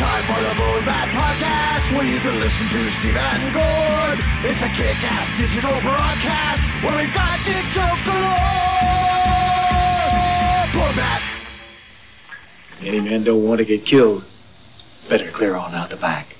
time for the Bone Bat Podcast, where you can listen to Steve and Gord. It's a kick-ass digital broadcast where we've got dick jokes galore. Bone Bat. Any man don't want to get killed. Better clear on out the back.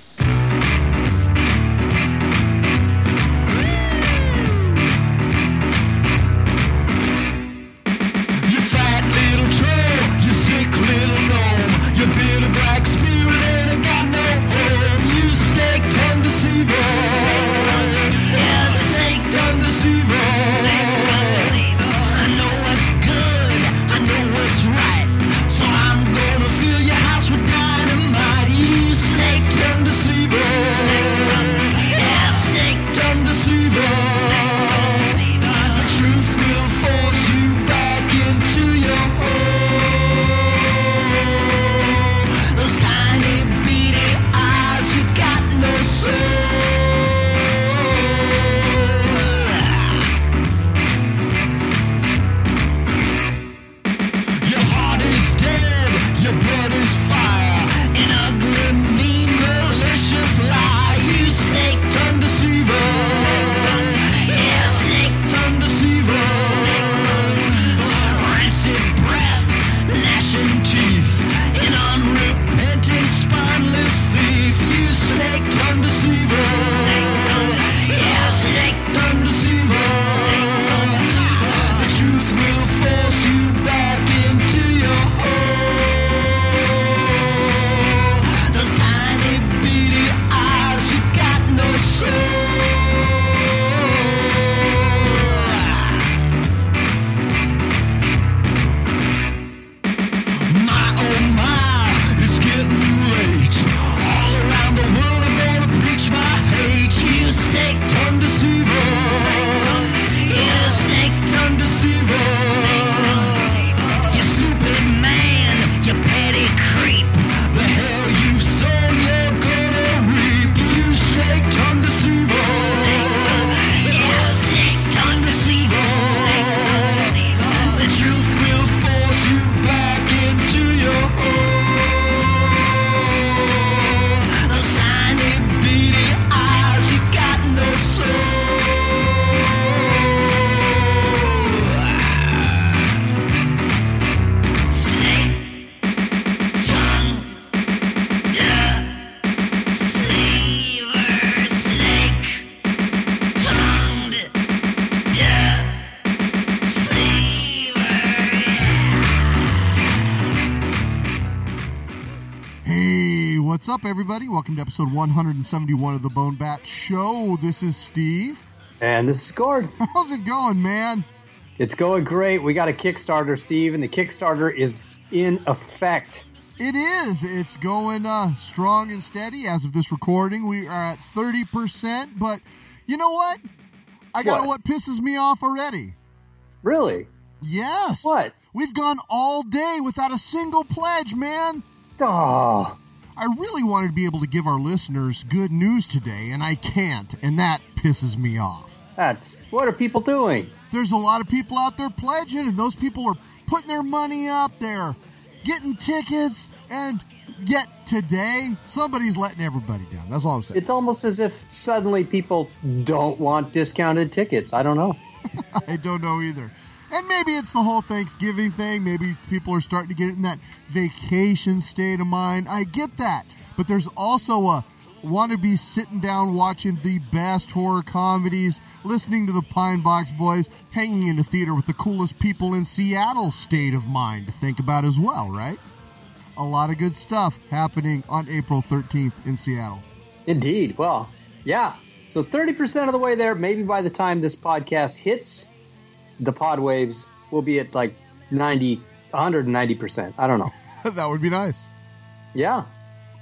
Welcome to episode 171 of the Bone Bat Show. This is Steve. And this is Gord. How's it going, man? It's going great. We got a Kickstarter, Steve, and the Kickstarter is in effect. It is. It's going uh, strong and steady. As of this recording, we are at 30%. But you know what? I got what? What? pisses me off already. Really? Yes. What? We've gone all day without a single pledge, man. Oh, I really wanted to be able to give our listeners good news today, and I can't, and that pisses me off. that's what are people doing? There's a lot of people out there pledging, and those people are putting their money up there, getting tickets, and yet today, somebody's letting everybody down. That's all I'm saying. It's almost as if suddenly people don't want discounted tickets. I don't know. I don't know either. And maybe it's the whole Thanksgiving thing. Maybe people are starting to get in that vacation state of mind. I get that. But there's also a want to be sitting down watching the best horror comedies, listening to the Pine Box Boys, hanging in the theater with the coolest people in Seattle state of mind to think about as well, right? A lot of good stuff happening on April 13th in Seattle. Indeed. Well, yeah. So 30% of the way there, maybe by the time this podcast hits the pod waves, we'll be at like 90, 190%. I don't know. that would be nice. Yeah.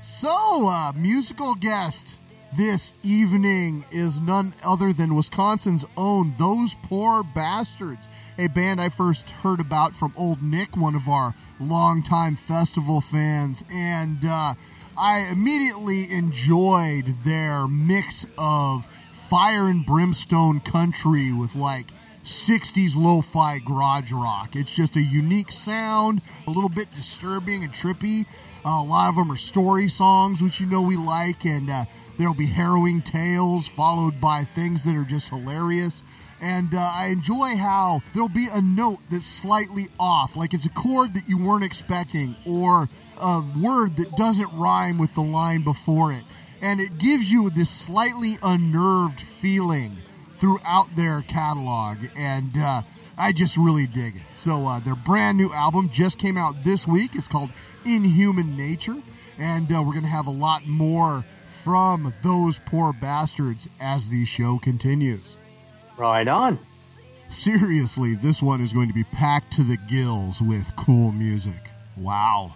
So, uh, musical guest this evening is none other than Wisconsin's own Those Poor Bastards, a band I first heard about from Old Nick, one of our longtime festival fans, and uh, I immediately enjoyed their mix of fire and brimstone country with like 60s lo-fi garage rock. It's just a unique sound, a little bit disturbing and trippy. Uh, a lot of them are story songs, which you know we like, and uh, there'll be harrowing tales followed by things that are just hilarious. And uh, I enjoy how there'll be a note that's slightly off, like it's a chord that you weren't expecting, or a word that doesn't rhyme with the line before it. And it gives you this slightly unnerved feeling throughout their catalog, and uh, I just really dig it. So uh, their brand new album just came out this week. It's called Inhuman Nature, and uh, we're gonna have a lot more from those poor bastards as the show continues. Right on. Seriously, this one is going to be packed to the gills with cool music. Wow.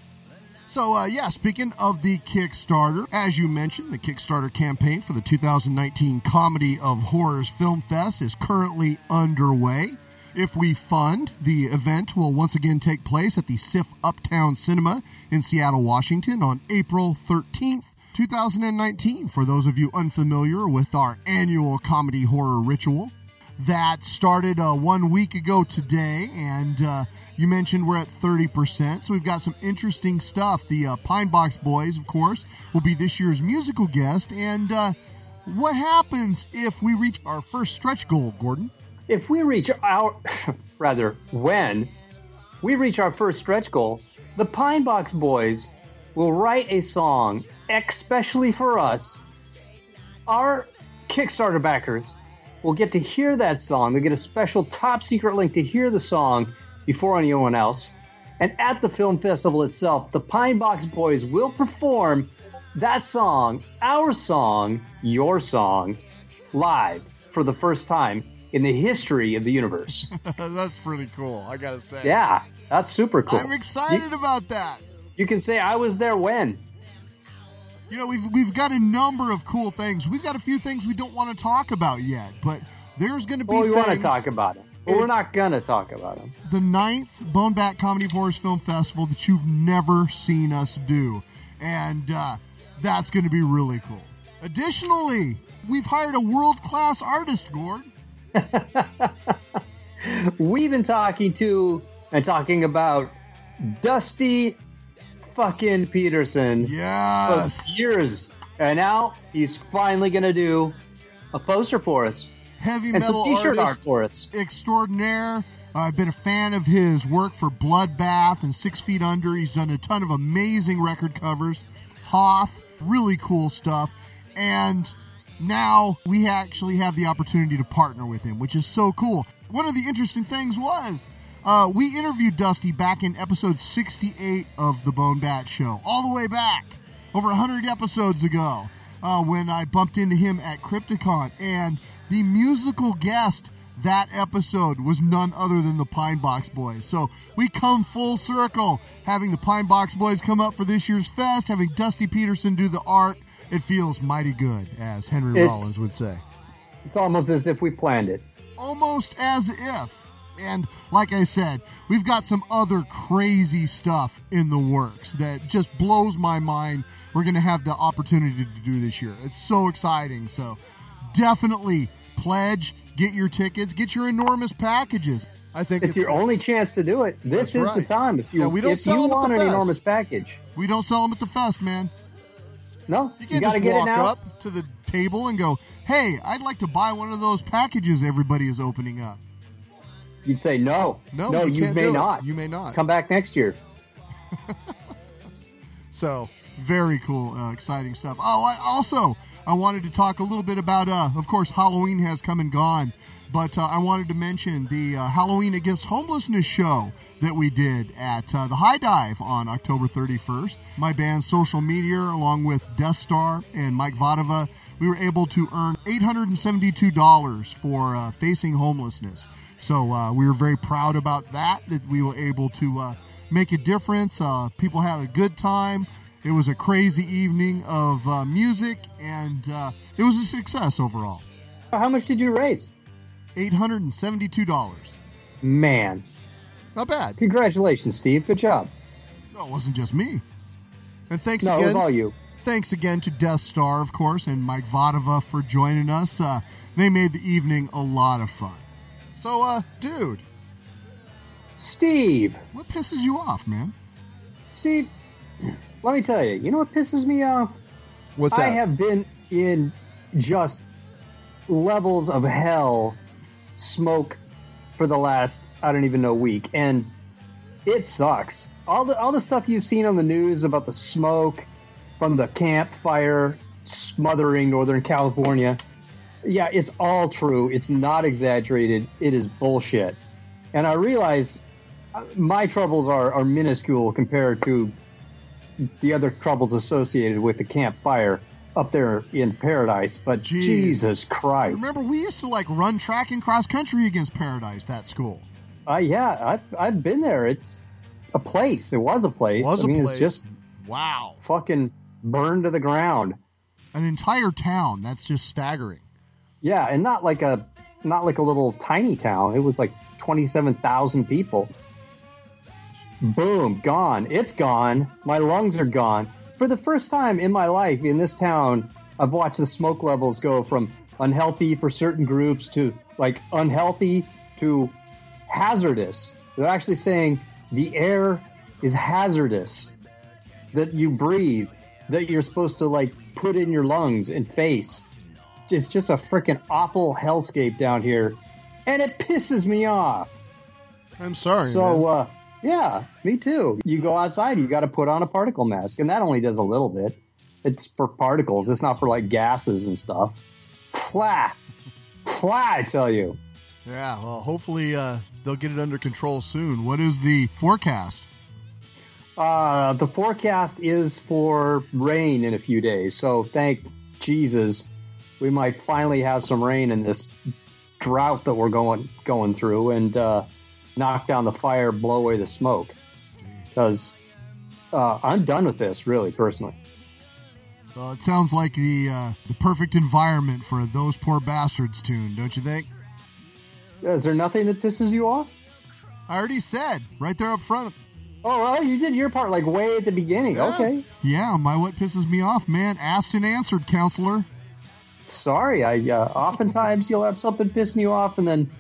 So, uh, yeah, speaking of the Kickstarter, as you mentioned, the Kickstarter campaign for the 2019 Comedy of Horrors Film Fest is currently underway. If we fund, the event will once again take place at the SIFF Uptown Cinema in Seattle, Washington on April 13th, 2019. For those of you unfamiliar with our annual comedy horror ritual, that started uh, one week ago today, and uh, you mentioned we're at 30%, so we've got some interesting stuff. The uh, Pine Box Boys, of course, will be this year's musical guest, and uh, what happens if we reach our first stretch goal, Gordon? If we reach our, rather, when we reach our first stretch goal, the Pine Box Boys will write a song especially for us. Our Kickstarter backers will get to hear that song. They get a special top secret link to hear the song before anyone else. And at the film festival itself, the Pine Box Boys will perform that song, our song, your song, live for the first time in the history of the universe. That's pretty cool, I gotta say. yeah, that's super cool. I'm excited about that. You can say I was there when. You know, we've we've got a number of cool things. We've got a few things we don't want to talk about yet, but there's going to be Well, we want to talk about it, but we're not gonna talk about them. the ninth Bone Bat Comedy of Horrors Film Festival that you've never seen us do, and uh, that's going to be really cool. Additionally, we've hired a world class artist, Gord. We've been talking to and talking about Dusty fucking Peterson Yes, for years, and now he's finally gonna do a poster for us heavy and some metal T-shirt artist art for us. extraordinaire. I've been a fan of his work for Bloodbath and Six Feet Under. He's done a ton of amazing record covers. Hoth, really cool stuff. And now we actually have the opportunity to partner with him, which is so cool. One of the interesting things was uh, we interviewed Dusty back in episode 68 of the Bone Bat Show, all the way back, over 100 episodes ago, uh, when I bumped into him at Crypticon. And the musical guest that episode was none other than the Pine Box Boys. So we come full circle, having the Pine Box Boys come up for this year's fest, having Dusty Peterson do the art. It feels mighty good, as Henry It's- Rollins would say. It's almost as if we planned it. Almost as if. And like I said, we've got some other crazy stuff in the works that just blows my mind. We're going to have the opportunity to do this year. It's so exciting. So definitely pledge, get your tickets, get your enormous packages. I think It's your only chance to do it. This That's is the time. If you Yeah, we don't if sell you them want an fest. enormous package, We don't sell them at the fest, man. no, You you, got to just get it walk now. up to the table and go, "Hey, I'd like to buy one of those packages everybody is opening up." You'd say no, No, no, you you, may not. You may not. Come back next year. So very cool, uh, exciting stuff. Oh, I also I wanted to talk a little bit about. Uh, of course, Halloween has come and gone, but uh, I wanted to mention the uh, Halloween Against Homelessness show that we did at uh, the High Dive on October 31st. My band Social Meteor, along with Death Star and Mike Vadova, we were able to earn $872 for uh, facing homelessness. So uh, we were very proud about that, that we were able to uh, make a difference. Uh, people had a good time. It was a crazy evening of uh, music, and uh, it was a success overall. How much did you raise? $872. Man, Not bad. congratulations, Steve. Good job. No, it wasn't just me. And thanks again. No, it was all you. Thanks again to Death Star, of course, and Mike Vadova for joining us. Uh, they made the evening a lot of fun. So, uh, dude, Steve, what pisses you off, man? Steve, let me tell you, you know what pisses me off? What's that? I have been in just levels of hell smoke for the last I don't even know week, and it sucks. All the all the stuff you've seen on the news about the smoke from the campfire smothering Northern California, yeah, it's all true. It's not exaggerated. It is bullshit. And I realize uh, my troubles are, are minuscule compared to the other troubles associated with the campfire up there in paradise. But Jeez. Jesus Christ. Remember, we used to like run track and cross country against Paradise, that school. Uh, yeah, I've, I've been there. It's a place. It was a place. Was I mean, place. it's just wow. fucking burned to the ground. An entire town. That's just staggering. Yeah, and not like a not like a little tiny town. It was like twenty seven thousand people. Boom, gone. It's gone. My lungs are gone. For the first time in my life in this town, I've watched the smoke levels go from unhealthy for certain groups to like unhealthy to hazardous. They're actually saying the air is hazardous that you breathe, that you're supposed to like put in your lungs and face it's just a freaking awful hellscape down here, and it pisses me off. I'm sorry. so, man. uh, yeah, me too. You go outside, you got to put on a particle mask, and that only does a little bit. It's for particles. It's not for like gases and stuff. Flat, flat. I tell you. yeah, well, hopefully uh, they'll get it under control soon. What is the forecast? Uh, the forecast is for rain in a few days, so thank Jesus we might finally have some rain in this drought that we're going going through and uh, knock down the fire, blow away the smoke. Because uh, I'm done with this, really, personally. Well, it sounds like the uh, the perfect environment for those poor bastards tune, don't you think? Is there nothing that pisses you off? I already said right there up front. Oh, well, you did your part like way at the beginning. Yeah. Okay. Yeah, my what pisses me off, man. Asked and answered, counselor. Sorry. I uh, oftentimes you'll have something pissing you off, and then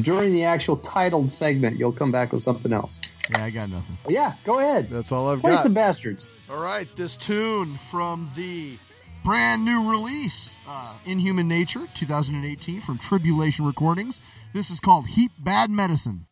during the actual titled segment, you'll come back with something else. Yeah, I got nothing. Yeah, go ahead. That's all I've Place got. the bastards. All right, this tune from the brand new release, uh, Inhuman Nature, 2018, from Tribulation Recordings. This is called Heap Bad Medicine.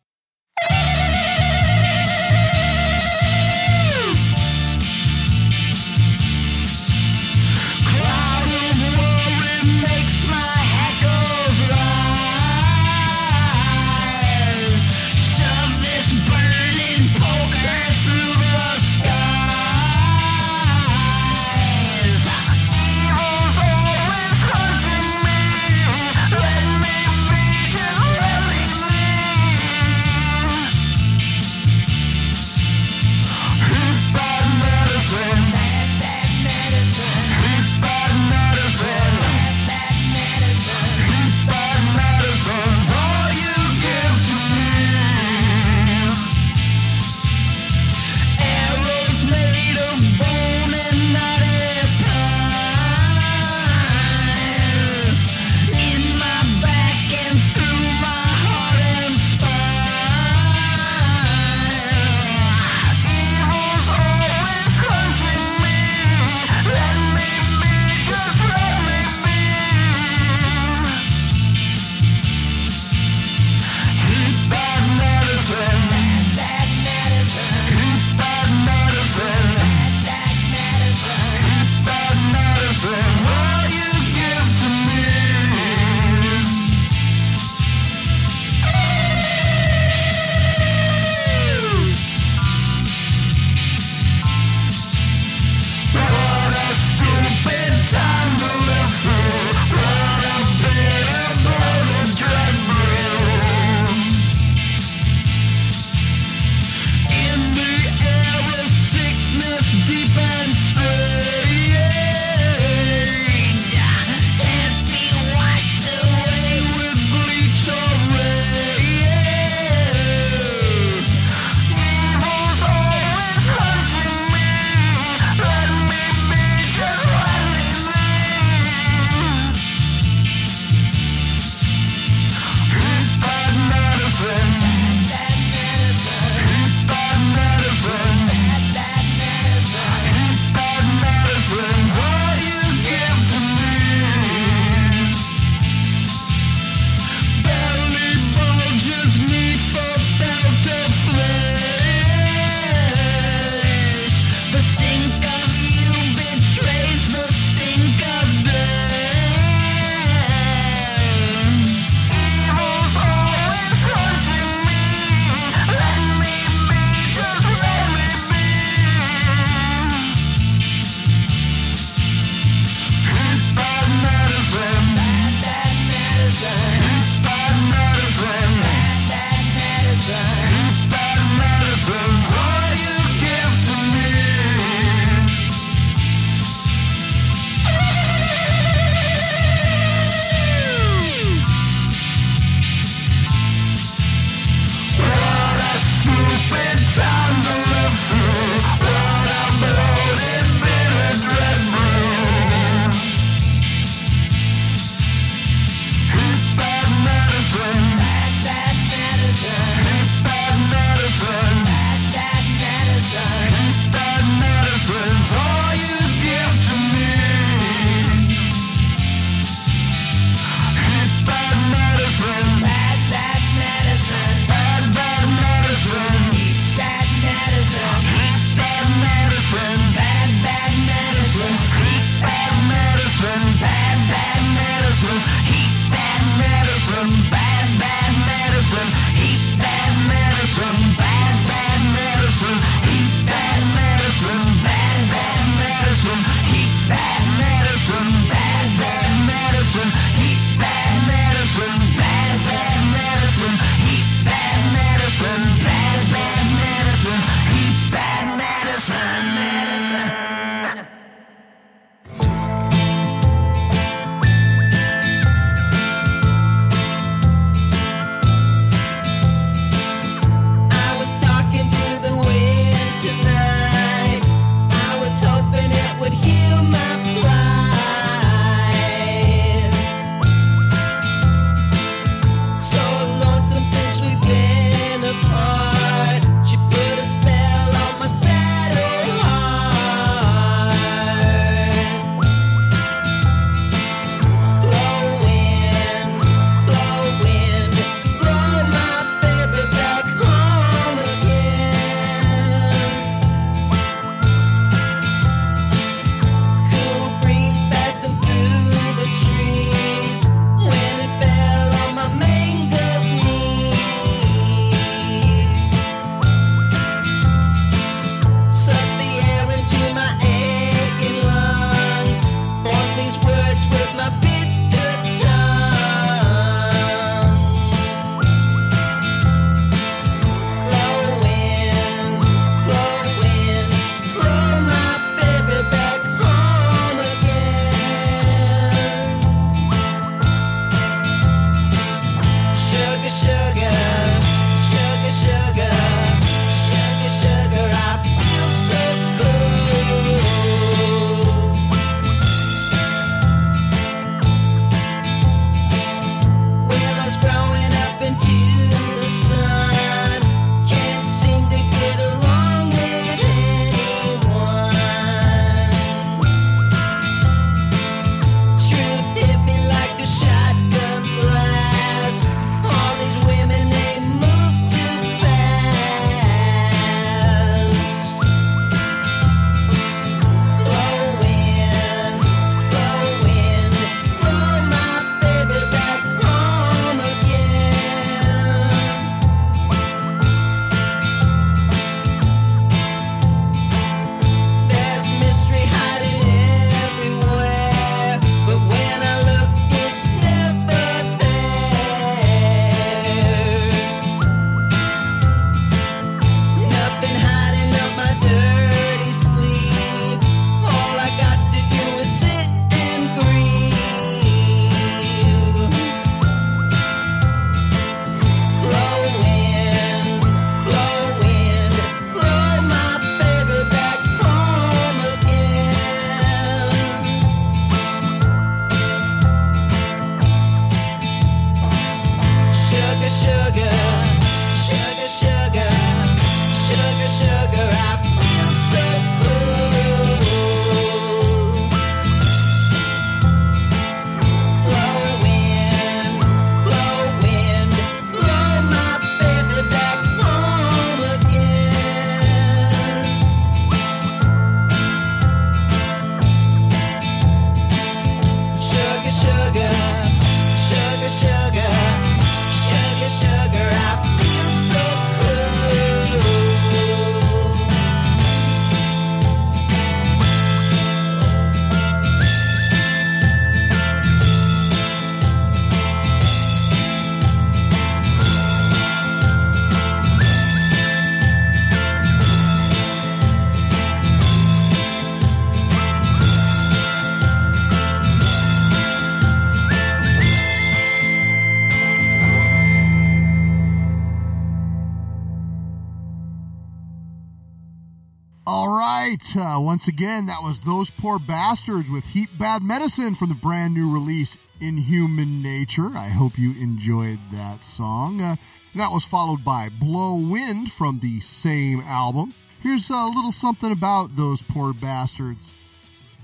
All right. Uh, once again, that was Those Poor Bastards with Heap Bad Medicine from the brand new release Inhuman Nature. I hope you enjoyed that song. Uh, that was followed by Blow Wind from the same album. Here's a little something about Those Poor Bastards.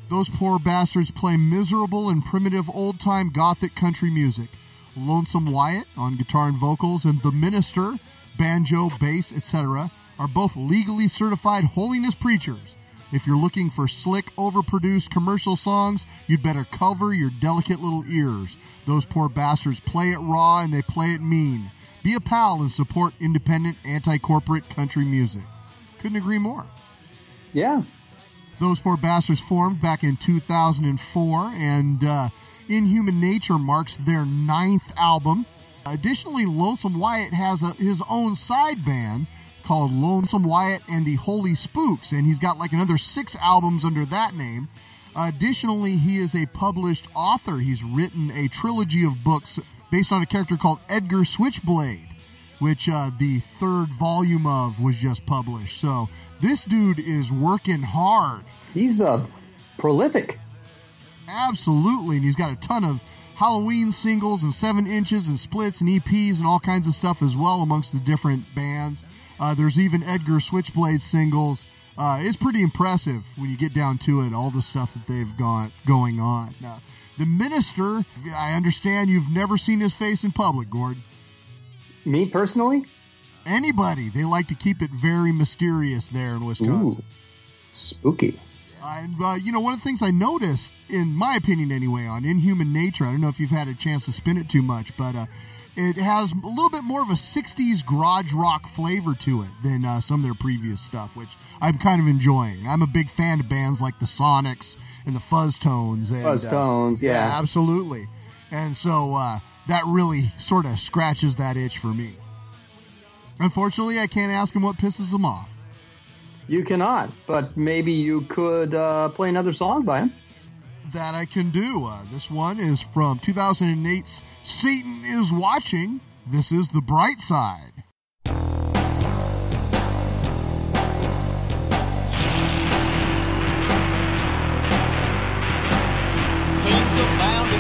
Those poor bastards play miserable and primitive old time gothic country music. Lonesome Wyatt on guitar and vocals and The Minister, banjo, bass, etc., are both legally certified holiness preachers. If you're looking for slick, overproduced commercial songs, you'd better cover your delicate little ears. Those poor bastards play it raw and they play it mean. Be a pal and support independent, anti corporate country music. Couldn't agree more. Yeah. Those Poor Bastards formed back in 2004, and uh, Inhuman Nature marks their ninth album. Additionally, Lonesome Wyatt has a, his own side band called Lonesome Wyatt and the Holy Spooks, and he's got like another six albums under that name. Additionally, he is a published author. He's written a trilogy of books based on a character called Edgar Switchblade, which uh, the third volume of was just published. So this dude is working hard. He's uh, prolific. Absolutely. And he's got a ton of Halloween singles and seven inches and splits and EPs and all kinds of stuff as well amongst the different bands. Uh, there's even Edgar Switchblade singles. Uh, it's pretty impressive when you get down to it, all the stuff that they've got going on. Now, the minister, I understand you've never seen his face in public, Gord. Me personally? Anybody. They like to keep it very mysterious there in Wisconsin. Ooh, spooky. And uh, you know, one of the things I noticed, in my opinion anyway, on Inhuman Nature, I don't know if you've had a chance to spin it too much, but uh, it has a little bit more of a 60s garage rock flavor to it than uh, some of their previous stuff, which I'm kind of enjoying. I'm a big fan of bands like the Sonics and the Fuzz Tones. And, Fuzz uh, Tones, yeah. absolutely. And so uh, that really sort of scratches that itch for me. Unfortunately, I can't ask him what pisses him off. You cannot, but maybe you could uh, play another song by him. That I can do. Uh, this one is from 2008's Satan is Watching. This is The Bright Side. Things are bound to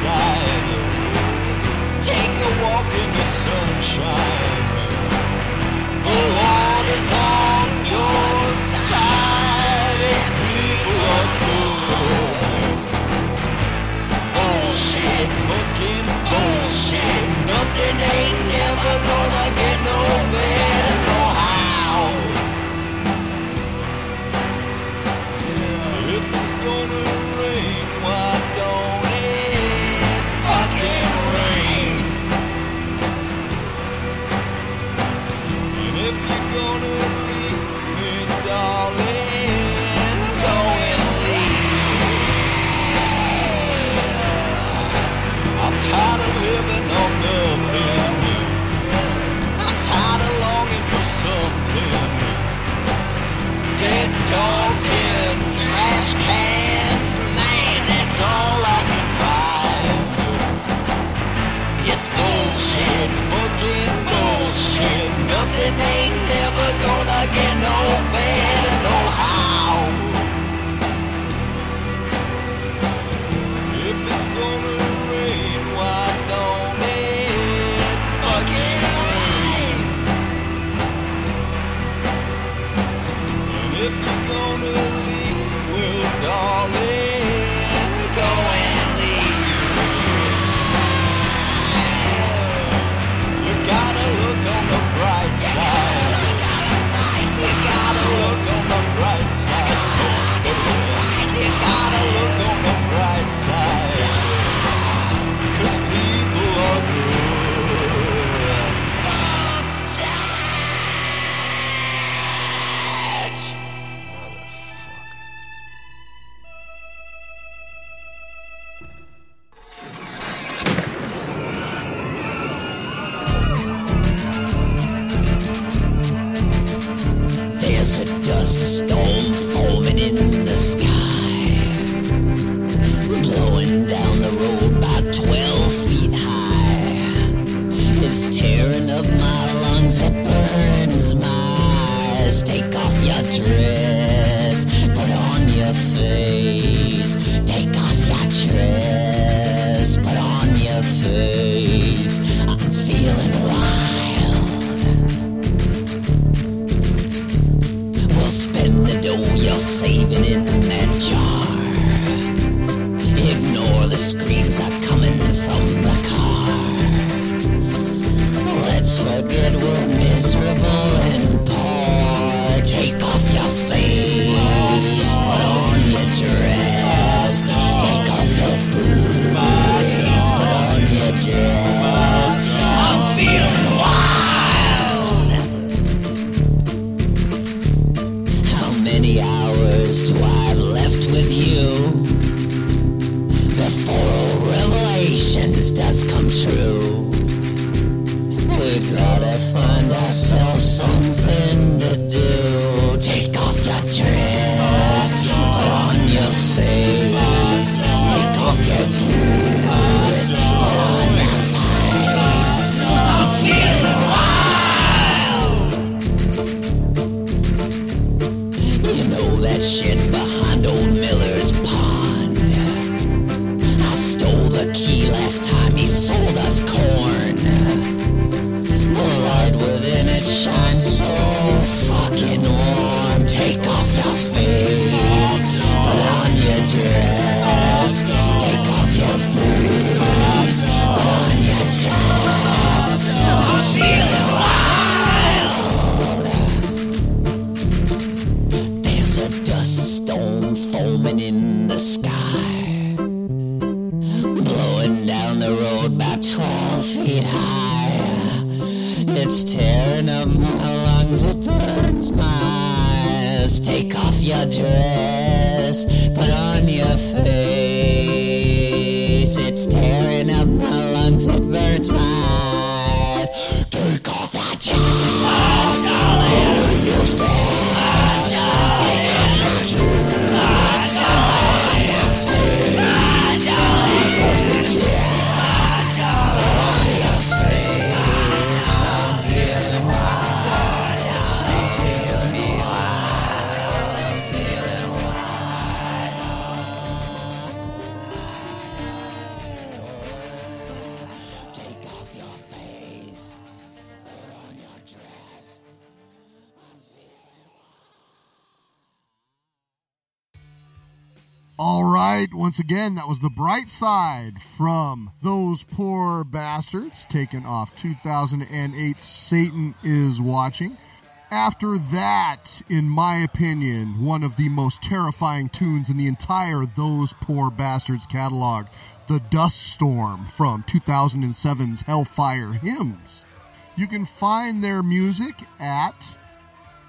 bright. Take a walk in the sunshine. The Lord is on your side. People are good. Bullshit, fucking bullshit. Nothing ain't never gonna get no trash cans, man, that's all I can find. It's bullshit, fucking bullshit. Nothing ain't never gonna get no better, was side from those poor bastards taken off 2008 Satan is Watching. After that, in my opinion, one of the most terrifying tunes in the entire Those Poor Bastards catalog, The Dust Storm from 2007's Hellfire Hymns. You can find their music at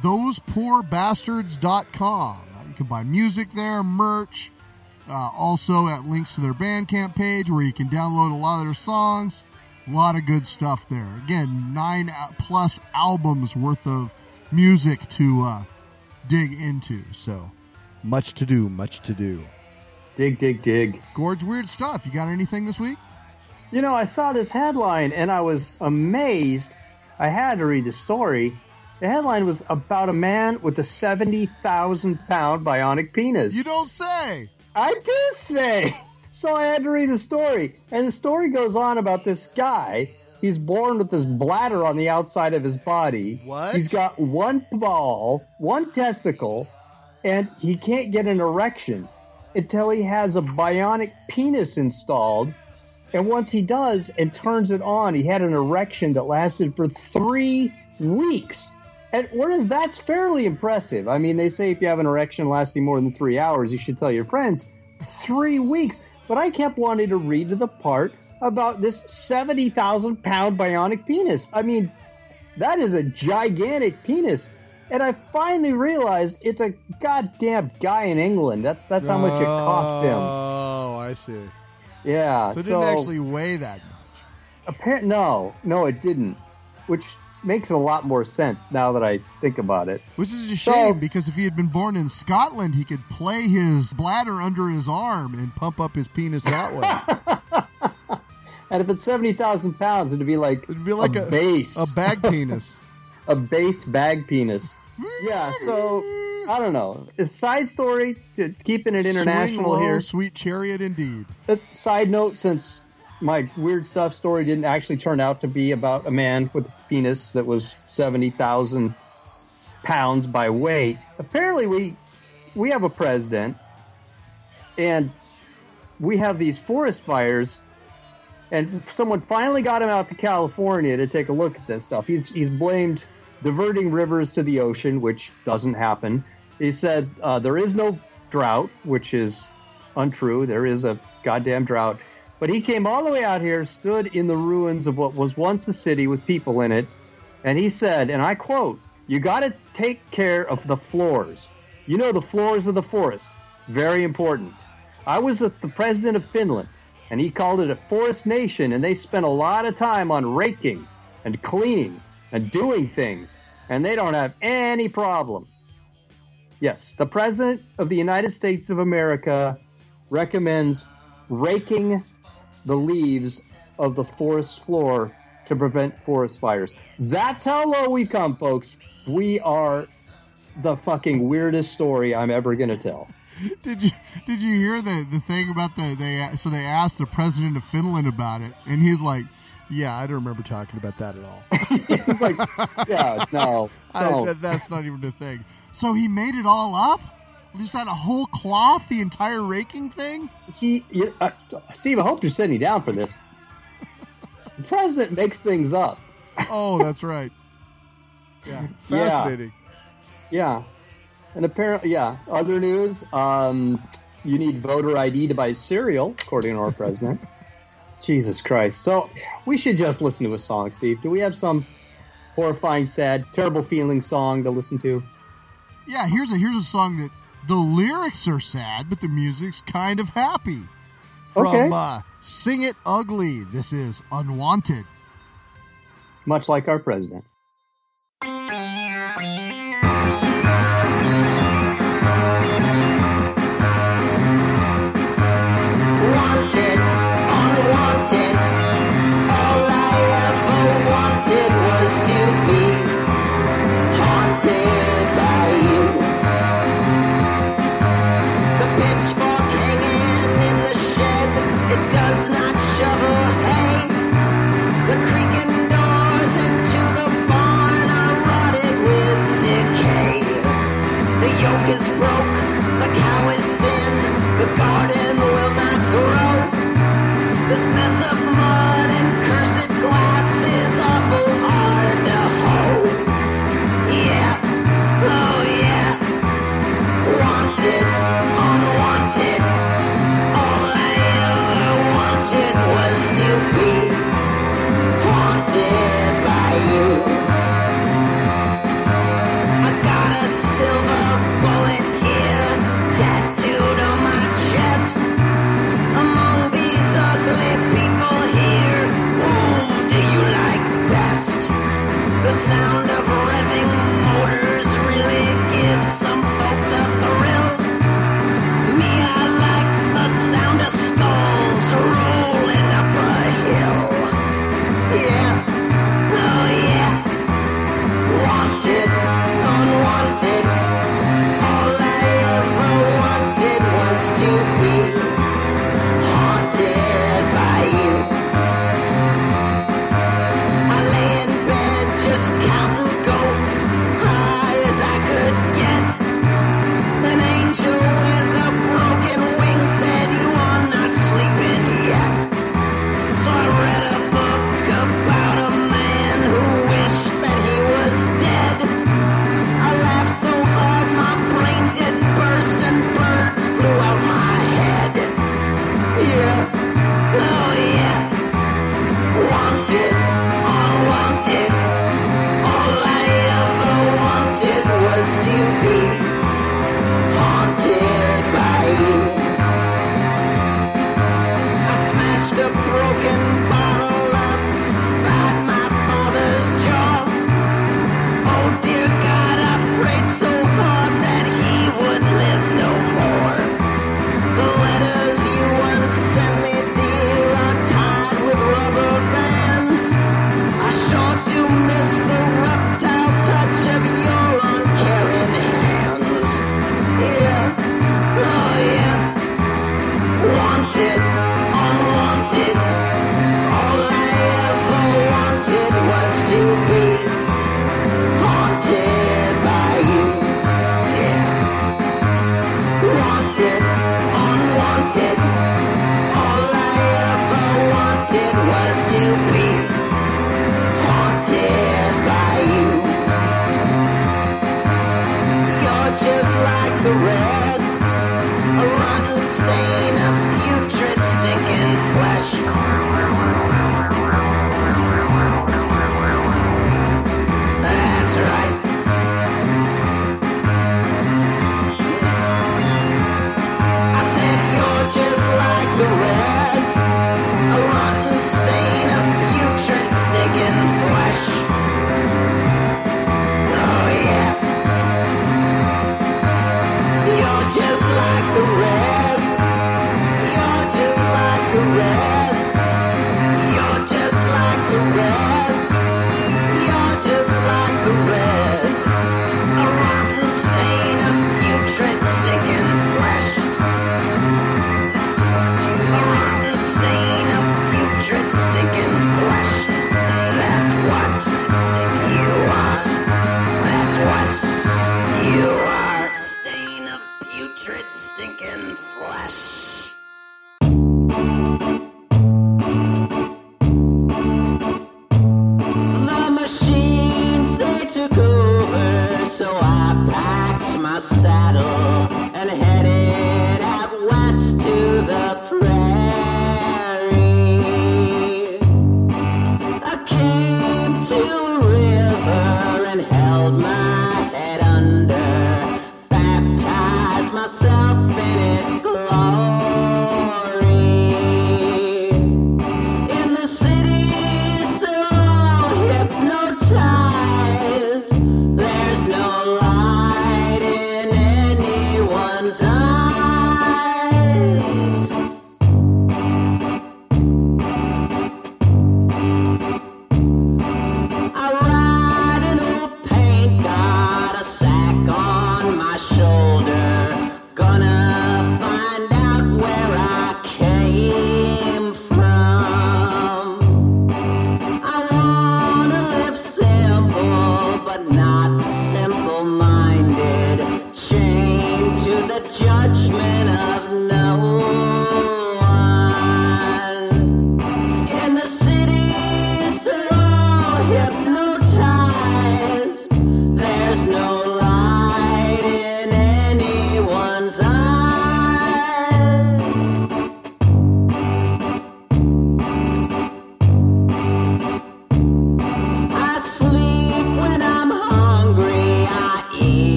thosepoorbastards.com. You can buy music there, merch, uh, also at links to their Bandcamp page where you can download a lot of their songs. A lot of good stuff there. Again, nine plus albums worth of music to uh, dig into. So, much to do, much to do. Dig, dig, dig. Gord's weird stuff. You got anything this week? You know, I saw this headline and I was amazed. I had to read the story. The headline was about a man with a 70,000 pound bionic penis. You don't say. I do say. So I had to read the story. And the story goes on about this guy. He's born with this bladder on the outside of his body. What? He's got one ball, one testicle, and he can't get an erection until he has a bionic penis installed. And once he does and turns it on, he had an erection that lasted for three weeks. And whereas that's fairly impressive. I mean, they say if you have an erection lasting more than three hours, you should tell your friends. Three weeks. But I kept wanting to read to the part about this 70,000 pound bionic penis. I mean, that is a gigantic penis. And I finally realized it's a goddamn guy in England. That's that's how much it cost him. Oh, I see. Yeah. So it didn't actually weigh that much. Apparent, no, no, it didn't. Which makes a lot more sense now that I think about it. Which is a So- shame because if he had been born in Scotland, he could play his bladder under his arm and pump up his penis that way. And if it's seventy thousand pounds, it'd be like It'd be like a, base, a bag penis. a base bag penis. Yeah. So I don't know. A side story to keeping it international low, here. sweet chariot indeed. A side note, since my weird stuff story didn't actually turn out to be about a man with a penis that was seventy thousand pounds by weight. Apparently, we we have a president, and we have these forest fires, and someone finally got him out to California to take a look at this stuff. He's he's blamed diverting rivers to the ocean, which doesn't happen. He said uh, there is no drought, which is untrue. There is a goddamn drought. But he came all the way out here, stood in the ruins of what was once a city with people in it, and he said, and I quote, You got to take care of the floors. You know, the floors of the forest. Very important. I was the the president of Finland, and he called it a forest nation, and they spent a lot of time on raking and cleaning and doing things, and they don't have any problem. Yes, the President of the United States of America recommends raking the leaves of the forest floor to prevent forest fires. That's how low we've come, folks. We are the fucking weirdest story I'm ever going to tell. Did you did you hear the the thing about the they so they asked the president of Finland about it and he's like, yeah, I don't remember talking about that at all. It's like, yeah, no, I, no. that, that's not even a thing. So he made it all up. Just had a whole cloth, the entire raking thing. he, you, uh, Steve, I hope you're sitting down for this. The president makes things up. Oh, that's right. Yeah, fascinating. Yeah. And apparently, yeah, other news, um, you need voter ID to buy cereal, according to our president. Jesus Christ. So we should just listen to a song, Steve. Do we have some horrifying, sad, terrible feeling song to listen to? Yeah, here's a here's a song that the lyrics are sad, but the music's kind of happy. From Okay. uh, "Sing It Ugly," this is "Unwanted." Much like our president.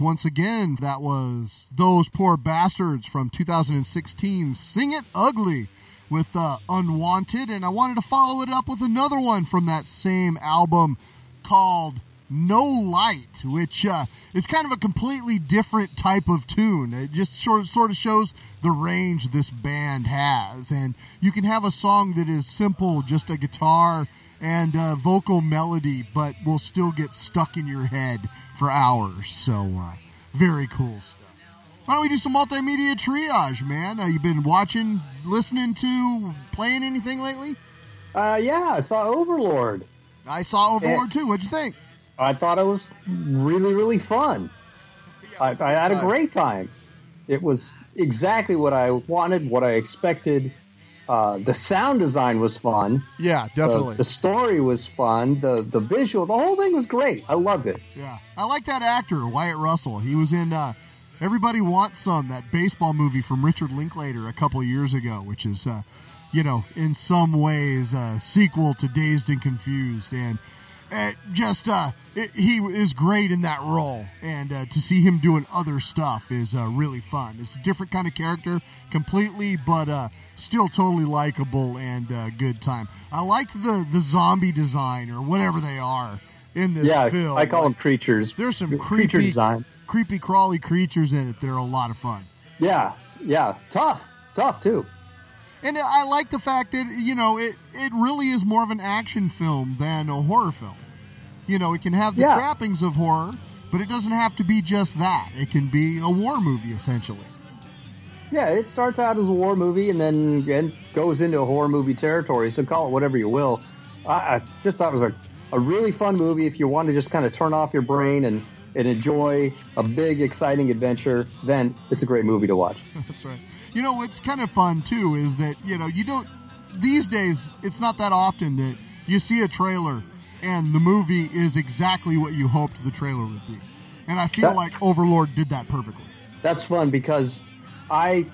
Once again, that was Those Poor Bastards from 2016. Sing It Ugly with uh, Unwanted. And I wanted to follow it up with another one from that same album called No Light, which uh, is kind of a completely different type of tune. It just sort of, sort of shows the range this band has. And you can have a song that is simple, just a guitar and uh, vocal melody, but will still get stuck in your head for hours. So, uh, very cool stuff. Why don't we do some multimedia triage, man? Uh, you been watching, listening to, playing anything lately? Uh, yeah, I saw Overlord. I saw Overlord too. What'd you think? I thought it was really, really fun. I, I had a great time. It was exactly what I wanted, what I expected. Uh, the sound design was fun. Yeah, definitely. the story was fun. The the visual, the whole thing was great. I loved it. Yeah, I like that actor Wyatt Russell. He was in uh, Everybody Wants Some, that baseball movie from Richard Linklater a couple of years ago, which is, uh, you know, in some ways a sequel to Dazed and Confused, and it just uh, it, he is great in that role, and uh, to see him doing other stuff is uh, really fun. It's a different kind of character completely, but uh, still totally likable and uh, good time. I liked the the zombie design or whatever they are in this yeah, film. I call Like, them creatures. there's some creature creepy, design. creepy crawly creatures in it They're a lot of fun. Yeah, yeah, tough, tough too. And I like the fact that you know it it really is more of an action film than a horror film. You know, it can have the Yeah. trappings of horror, but it doesn't have to be just that. It can be a war movie essentially. Yeah, it starts out as a war movie and then and goes into a horror movie territory. So call it whatever you will. I, I just thought it was a, a really fun movie. If you want to just kind of turn off your brain and, and enjoy a big, exciting adventure, then it's a great movie to watch. That's right. You know what's kind of fun too is that you know you don't these days it's not that often that you see a trailer and the movie is exactly what you hoped the trailer would be. And I feel That- like Overlord did that perfectly. That's fun because I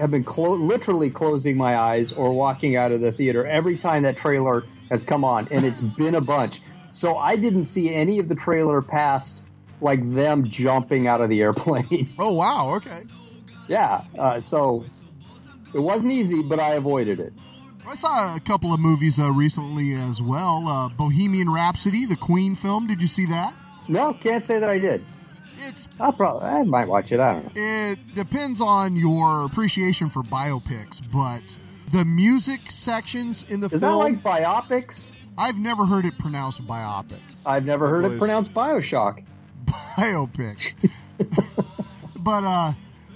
have been clo- literally closing my eyes or walking out of the theater every time that trailer has come on, and it's been a bunch. So I didn't see any of the trailer past like them jumping out of the airplane. Oh wow, okay. Yeah, uh, so it wasn't easy, but I avoided it. I saw a couple of movies uh, recently as well. Uh, Bohemian Rhapsody, the Queen film. Did you see that? No, can't say that I did. It's I'll probably I might watch it. I don't know. it depends on your appreciation for biopics, but the music sections in the film. Is that like biopics? I've never heard it pronounced biopic. I've never heard it pronounced Bioshock. biopic. but uh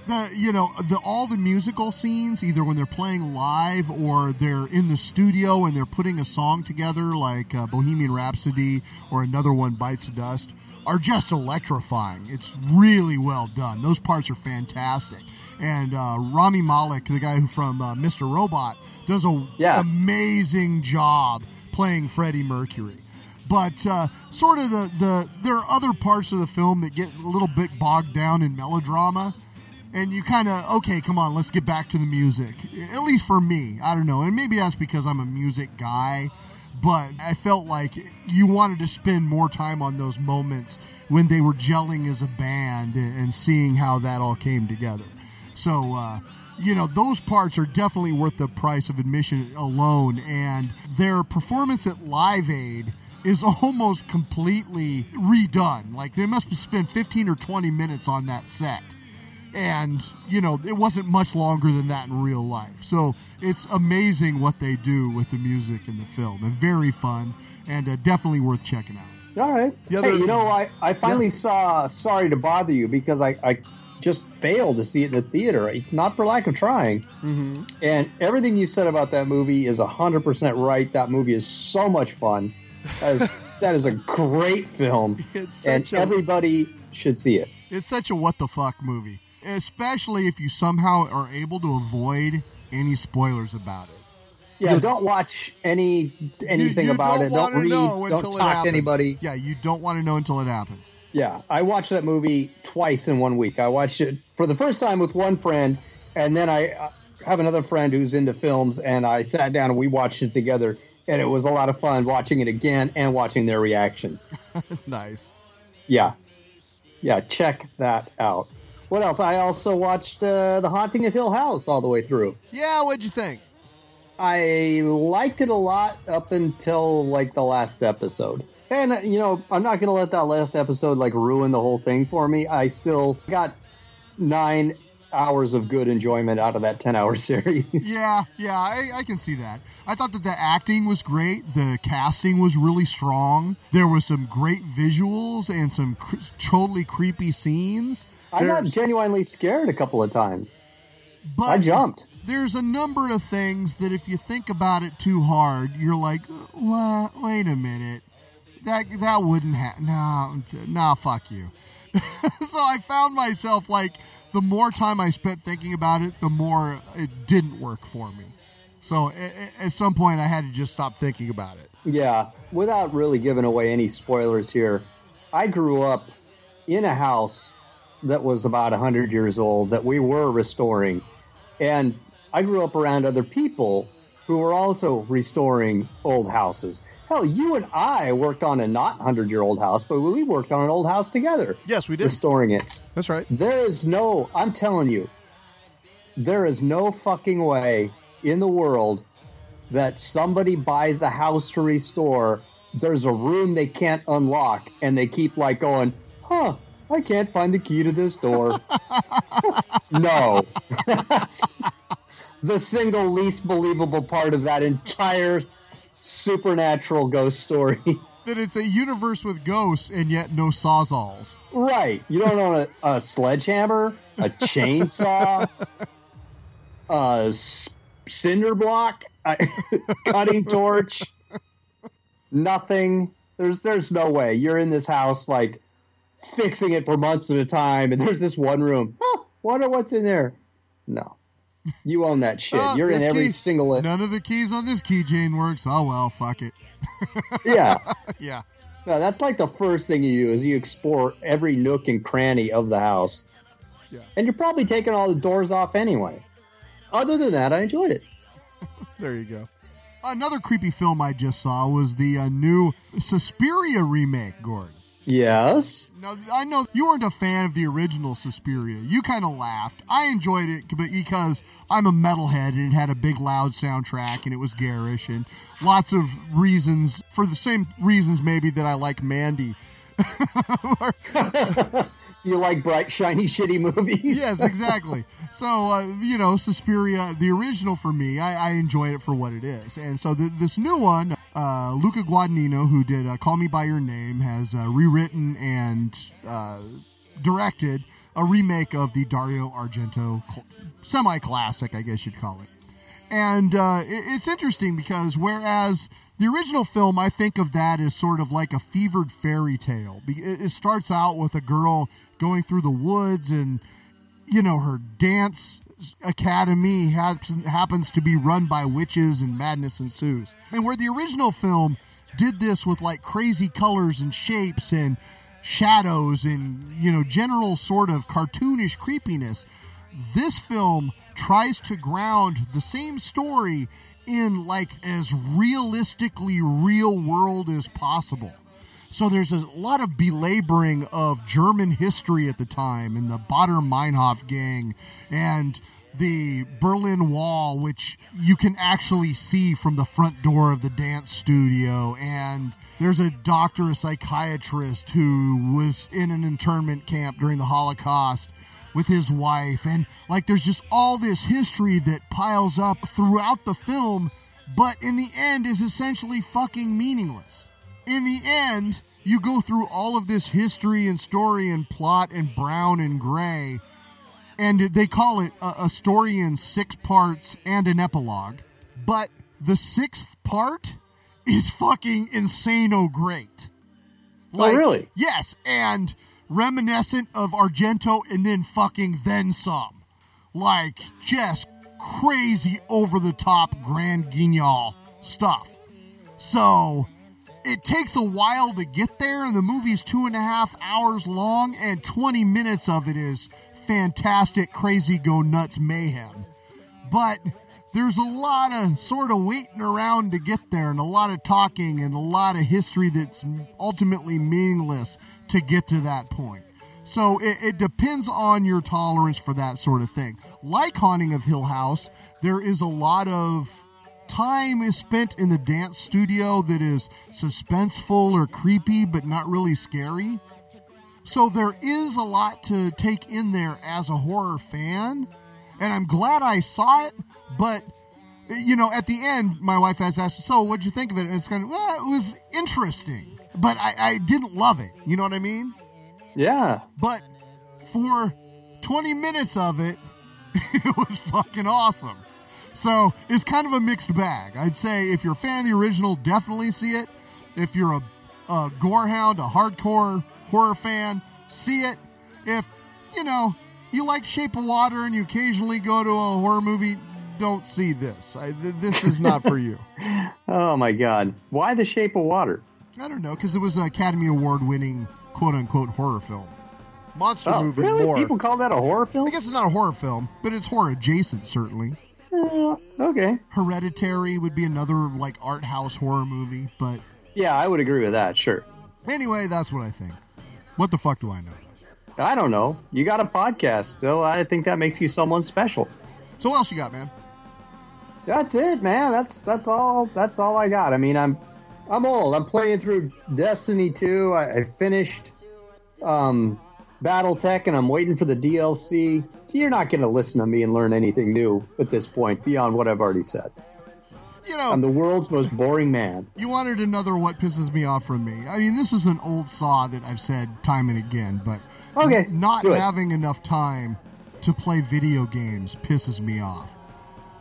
the you know the all the musical scenes either when they're playing live or they're in the studio and they're putting a song together like uh, Bohemian Rhapsody or another one Bites the Dust are just electrifying. It's really well done. Those parts are fantastic. And uh, Rami Malek, the guy who from uh, Mr. Robot, does a Yeah. amazing job playing Freddie Mercury but uh, sort of the, the there are other parts of the film that get a little bit bogged down in melodrama and you kind of okay come on let's get back to the music. At least for me i don't know. And maybe that's because i'm a music guy but i felt like you wanted to spend more time on those moments when they were gelling as a band and, seeing how that all came together. So uh, you know those parts are definitely worth the price of admission alone and their performance at live aid is almost completely redone. Like they must have spent 15 or 20 minutes on that set and you know it wasn't much longer than that in real life so it's amazing what they do with the music in the film and very fun and uh, definitely worth checking out All right. The other- hey, you know, I, I finally saw Sorry to Bother You because I, I just failed to see it in the theater, not for lack of trying. Mm-hmm. And everything you said about that movie is 100% right. That movie is so much fun. That is, that is a great film. It's and a- everybody should see it. It's such a what the fuck movie, especially if you somehow are able to avoid any spoilers about it. Yeah, don't watch any anything You- you about don't it. Don't read. know Don't talk to anybody. Yeah, you don't want to know until it happens. Yeah, I watched that movie twice in one week. I watched it for the first time with one friend, and then I uh, have another friend who's into films, and I sat down and we watched it together, and it was a lot of fun watching it again and watching their reaction. nice. Yeah, yeah, check that out. What else? I also watched uh, The Haunting of Hill House all the way through. Yeah, what'd you think? I liked it a lot up until like the last episode. And you know, I'm not gonna let that last episode like ruin the whole thing for me. I still got nine hours of good enjoyment out of that 10 hour series. Yeah, yeah, I, I can see that. I thought that the acting was great. The casting was really strong. There was some great visuals and some cr- totally creepy scenes. I got genuinely scared a couple of times. but I jumped. There's a number of things that if you think about it too hard, you're like, well, wait a minute. That that wouldn't happen. No, no, fuck you. so I found myself like the more time I spent thinking about it, the more it didn't work for me. So at some point, I had to just stop thinking about it. Yeah, without really giving away any spoilers here, I grew up in a house that was about 100 years old that we were restoring. And I grew up around other people who were also restoring old houses. Hell, you and I worked on a not 100 year old house, but we worked on an old house together, Yes, we did. restoring it. That's right. There is no, I'm telling you, there is no fucking way in the world that somebody buys a house to restore. There's a room they can't unlock, and they keep like going, huh, I can't find the key to this door. no. That's the single least believable part of that entire supernatural ghost story. That it's a universe with ghosts and yet no sawzalls. Right. You don't own a, a sledgehammer, a chainsaw, a cinder block, a cutting torch, nothing. There's there's no way. You're in this house like fixing it for months at a time, and there's this one room. Huh, wonder what's in there. No. You own that shit. Oh, You're in every key- single None of the keys on this keychain works. Oh well, fuck it. Yeah. Yeah. No, that's like the first thing you do is you explore every nook and cranny of the house. Yeah. And you're probably taking all the doors off anyway. Other than that, I enjoyed it. There you go. Another creepy film I just saw was the uh, new Suspiria remake, Gordon. Yes. Now, I know you weren't a fan of the original Suspiria. You kind of laughed. I enjoyed it but because I'm a metalhead and it had a big loud soundtrack and it was garish and lots of reasons, for the same reasons maybe that I like Mandy. You like bright, shiny, shitty movies? yes, exactly. So, uh, you know, Suspiria, the original for me, I, I enjoyed it for what it is. And so th- this new one, uh, Luca Guadagnino, who did uh, Call Me By Your Name, has uh, rewritten and uh, directed a remake of the Dario Argento cl- semi-classic, I guess you'd call it. And uh, it- it's interesting because whereas the original film, I think of that as sort of like a fevered fairy tale. It starts out with a girl going through the woods and you know, her dance academy happens, to be run by witches and madness ensues. And where the original film did this with like crazy colors and shapes and shadows and, you know, general sort of cartoonish creepiness, this film tries to ground the same story in like as realistically real world as possible. So there's a lot of belaboring of German history at the time and the Baader Meinhof gang and the Berlin Wall, which you can actually see from the front door of the dance studio. And there's a doctor, a psychiatrist who was in an internment camp during the Holocaust with his wife. And like there's just all this history that piles up throughout the film, but in the end is essentially fucking meaningless in the end, you go through all of this history and story and plot and brown and gray, and they call it a, a story in six parts and an epilogue. But the sixth part is fucking insane! insano great. Oh, really? Yes, and reminiscent of Argento and then fucking then some. Like, just crazy over the top Grand Guignol stuff. So, it takes a while to get there, and the movie's two and a half hours long, and 20 minutes of it is fantastic, crazy, go nuts mayhem. But there's a lot of sort of waiting around to get there, and a lot of talking, and a lot of history that's ultimately meaningless to get to that point. So it, it depends on your tolerance for that sort of thing. Like Haunting of Hill House, there is a lot of time is spent in the dance studio that is suspenseful or creepy, but not really scary. So there is a lot to take in there as a horror fan, and I'm glad I saw it. But you know, at the end, my wife has asked, "So, what'd you think of it?" And it's kind of, well, it was interesting, but I, I didn't love it. You know what I mean? Yeah. But for 20 minutes of it, it was fucking awesome. So it's kind of a mixed bag. I'd say if you're a fan of the original, definitely see it. If you're a, a gorehound, a hardcore horror fan, see it. If, you know, you like Shape of Water and you occasionally go to a horror movie, don't see this. I, th- this is not for you. Oh my God. Why The Shape of Water? I don't know, because it was an Academy Award winning quote unquote horror film. Monster Oh, movie really? more. People call that a horror film? I guess it's not a horror film, but it's horror adjacent, certainly. Okay. Hereditary would be another like art house horror movie, but Yeah, I would agree with that. Sure. anyway, that's what I think. What the fuck do I know? I don't know. You got a podcast, so I think that makes you someone special. So what else you got, man? That's it, man. That's that's all. That's all I got. I mean, I'm I'm old. I'm playing through Destiny 2. I, I finished um, BattleTech, and I'm waiting for the DLC. You're not going to listen to me and learn anything new at this point beyond what I've already said. You know, I'm the world's most boring man. you wanted another what pisses me off from me. I mean, this is an old saw that I've said time and again, but Okay, not having enough time to play video games pisses me off.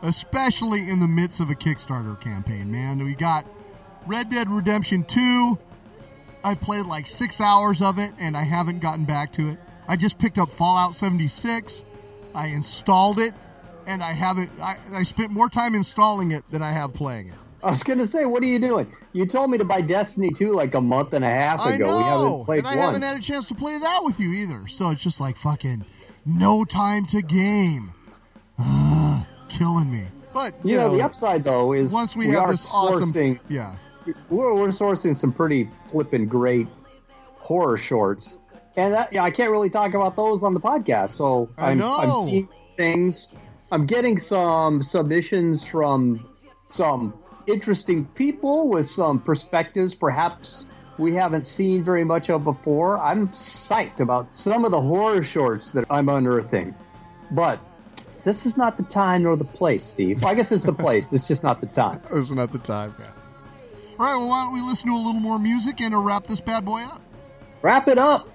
Especially in the midst of a Kickstarter campaign, man. We got Red Dead Redemption 2. I played like six hours of it and I haven't gotten back to it. I just picked up Fallout 76. I installed it and I haven't. I, I spent more time installing it than I have playing it. I was going to say, what are you doing? You told me to buy Destiny 2 like a month and a half ago. I know, We haven't played and I once. haven't had a chance to play that with you either. So it's just like fucking no time to game, Ugh, killing me. But you know, the upside though is once we, we have are this awesome, yeah, we're, we're sourcing some pretty flippin' great horror shorts, and that yeah, I can't really talk about those on the podcast. So I I'm, know. I'm seeing things. I'm getting some submissions from some interesting people with some perspectives, perhaps we haven't seen very much of before. I'm psyched about some of the horror shorts that I'm unearthing, but. This is not the time nor the place, Steve. Well, I guess it's the place. It's just not the time. it's not the time. Yeah. All right, well, why don't we listen to a little more music and uh, wrap this bad boy up? Wrap it up.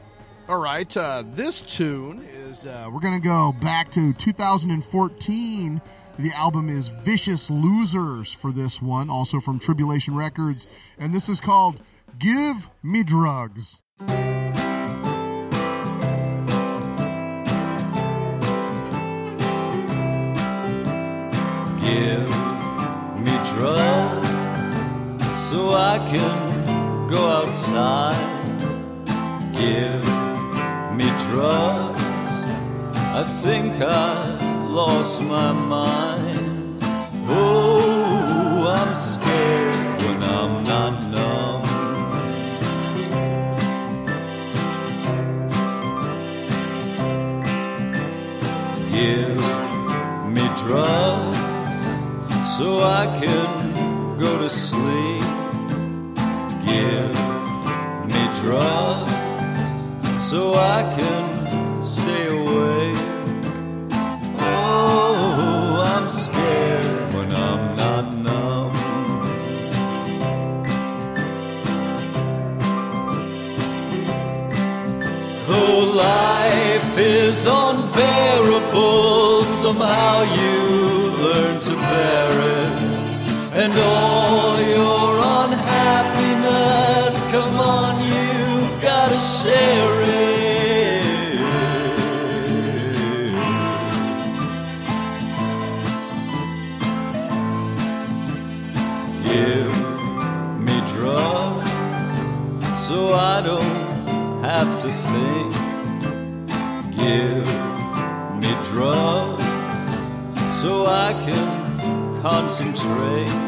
All right, uh, this tune is uh, we're gonna go back to 2014. The album is Vicious Losers for this one, also from Tribulation Records, and this is called Give Me Drugs. Give me drugs so I can go outside. Give me drugs. I think I lost my mind. Oh, I'm scared when I'm not numb. Give me drugs so I can go to sleep. Give me drugs so I can stay awake. Oh, I'm scared when I'm not numb. Though life is unbearable, somehow you learn to bear it. And all your come on, you gotta share it. Give me drugs so I don't have to think. Give me drugs so I can concentrate.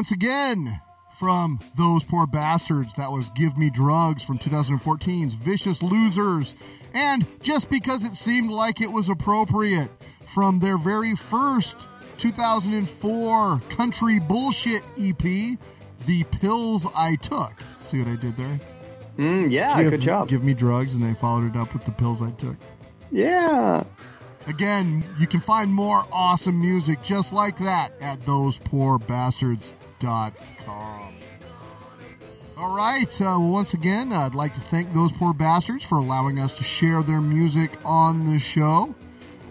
once again from Those Poor Bastards. That was Give Me Drugs from 2014's Vicious Losers. And Just Because It Seemed Like It Was Appropriate from their very first 2004 Country Bullshit EP, The Pills I Took. See what I did there? Mm, yeah, give, good job. Give Me Drugs, and they followed it up with The Pills I Took. Yeah. Again, you can find more awesome music just like that at Those Poor Bastards. All right. Uh, once again, I'd like to thank those poor bastards for allowing us to share their music on the show.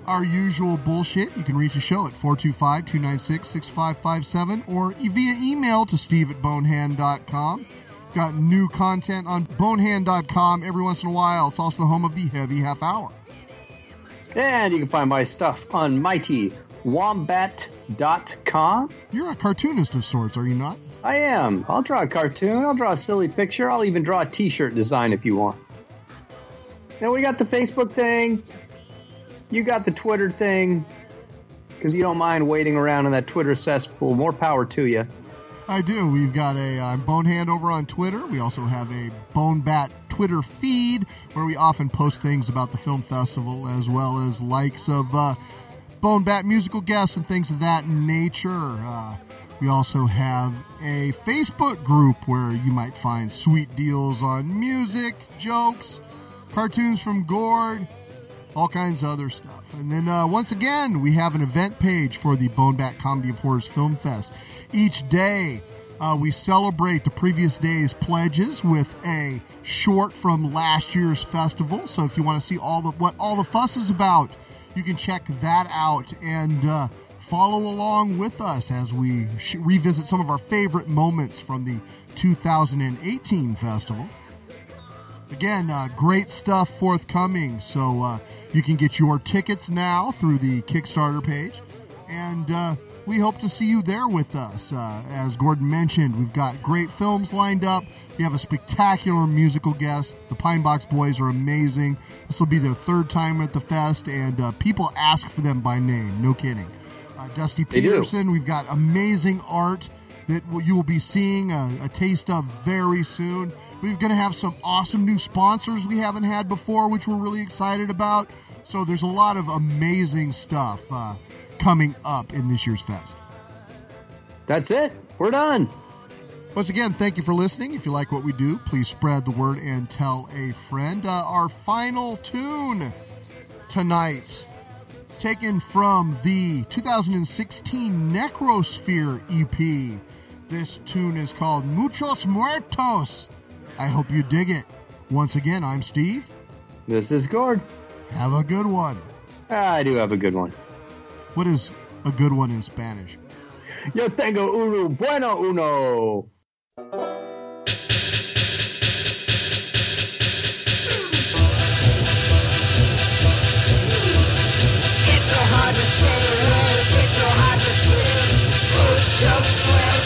Our usual bullshit. You can reach the show at 425 296 6557 or via email to steve at bonehand.com. Got new content on bonehand.com every once in a while. It's also the home of the Heavy Half Hour. And you can find my stuff on Mighty mightywombat.com. You're a cartoonist of sorts, are you not? I am. I'll draw a cartoon. I'll draw a silly picture. I'll even draw a t-shirt design if you want. Then we got the Facebook thing. You got the Twitter thing. Because you don't mind waiting around in that Twitter cesspool. More power to you. I do. We've got a uh, Bonehand over on Twitter. We also have a Bonebat Twitter feed where we often post things about the film festival as well as likes of uh, Bonebat musical guests and things of that nature. Uh, we also have a Facebook group where you might find sweet deals on music, jokes, cartoons from Gord, all kinds of other stuff. And then uh, once again, we have an event page for the Bonebat Comedy of Horrors Film Fest. Each day, uh, we celebrate the previous day's pledges with a short from last year's festival. So if you want to see all the what all the fuss is about, you can check that out and uh, follow along with us as we sh- revisit some of our favorite moments from the 2018 festival. Again, uh, great stuff forthcoming. So uh, you can get your tickets now through the Kickstarter page. And uh, we hope to see you there with us. Uh, as Gordon mentioned, we've got great films lined up. We have a spectacular musical guest. The Pine Box Boys are amazing. This will be their third time at the fest, and uh, people ask for them by name. No kidding. Uh, Dusty Peterson, we've got amazing art that you will be seeing a, a taste of very soon. We're going to have some awesome new sponsors we haven't had before, which we're really excited about. So there's a lot of amazing stuff uh, coming up in this year's fest. That's it. We're done. Once again, thank you for listening. If you like what we do, please spread the word and tell a friend. Uh, our final tune tonight, taken from the 2016 Necrosphere EP. This tune is called Muchos Muertos. I hope you dig it. Once again, I'm Steve. This is Gord. Have a good one. I do have a good one. What is a good one in Spanish? Yo tengo uno bueno uno. It's so hard to stay awake, it's so hard to sleep. Muchos muertos, por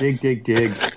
Dig, dig, dig.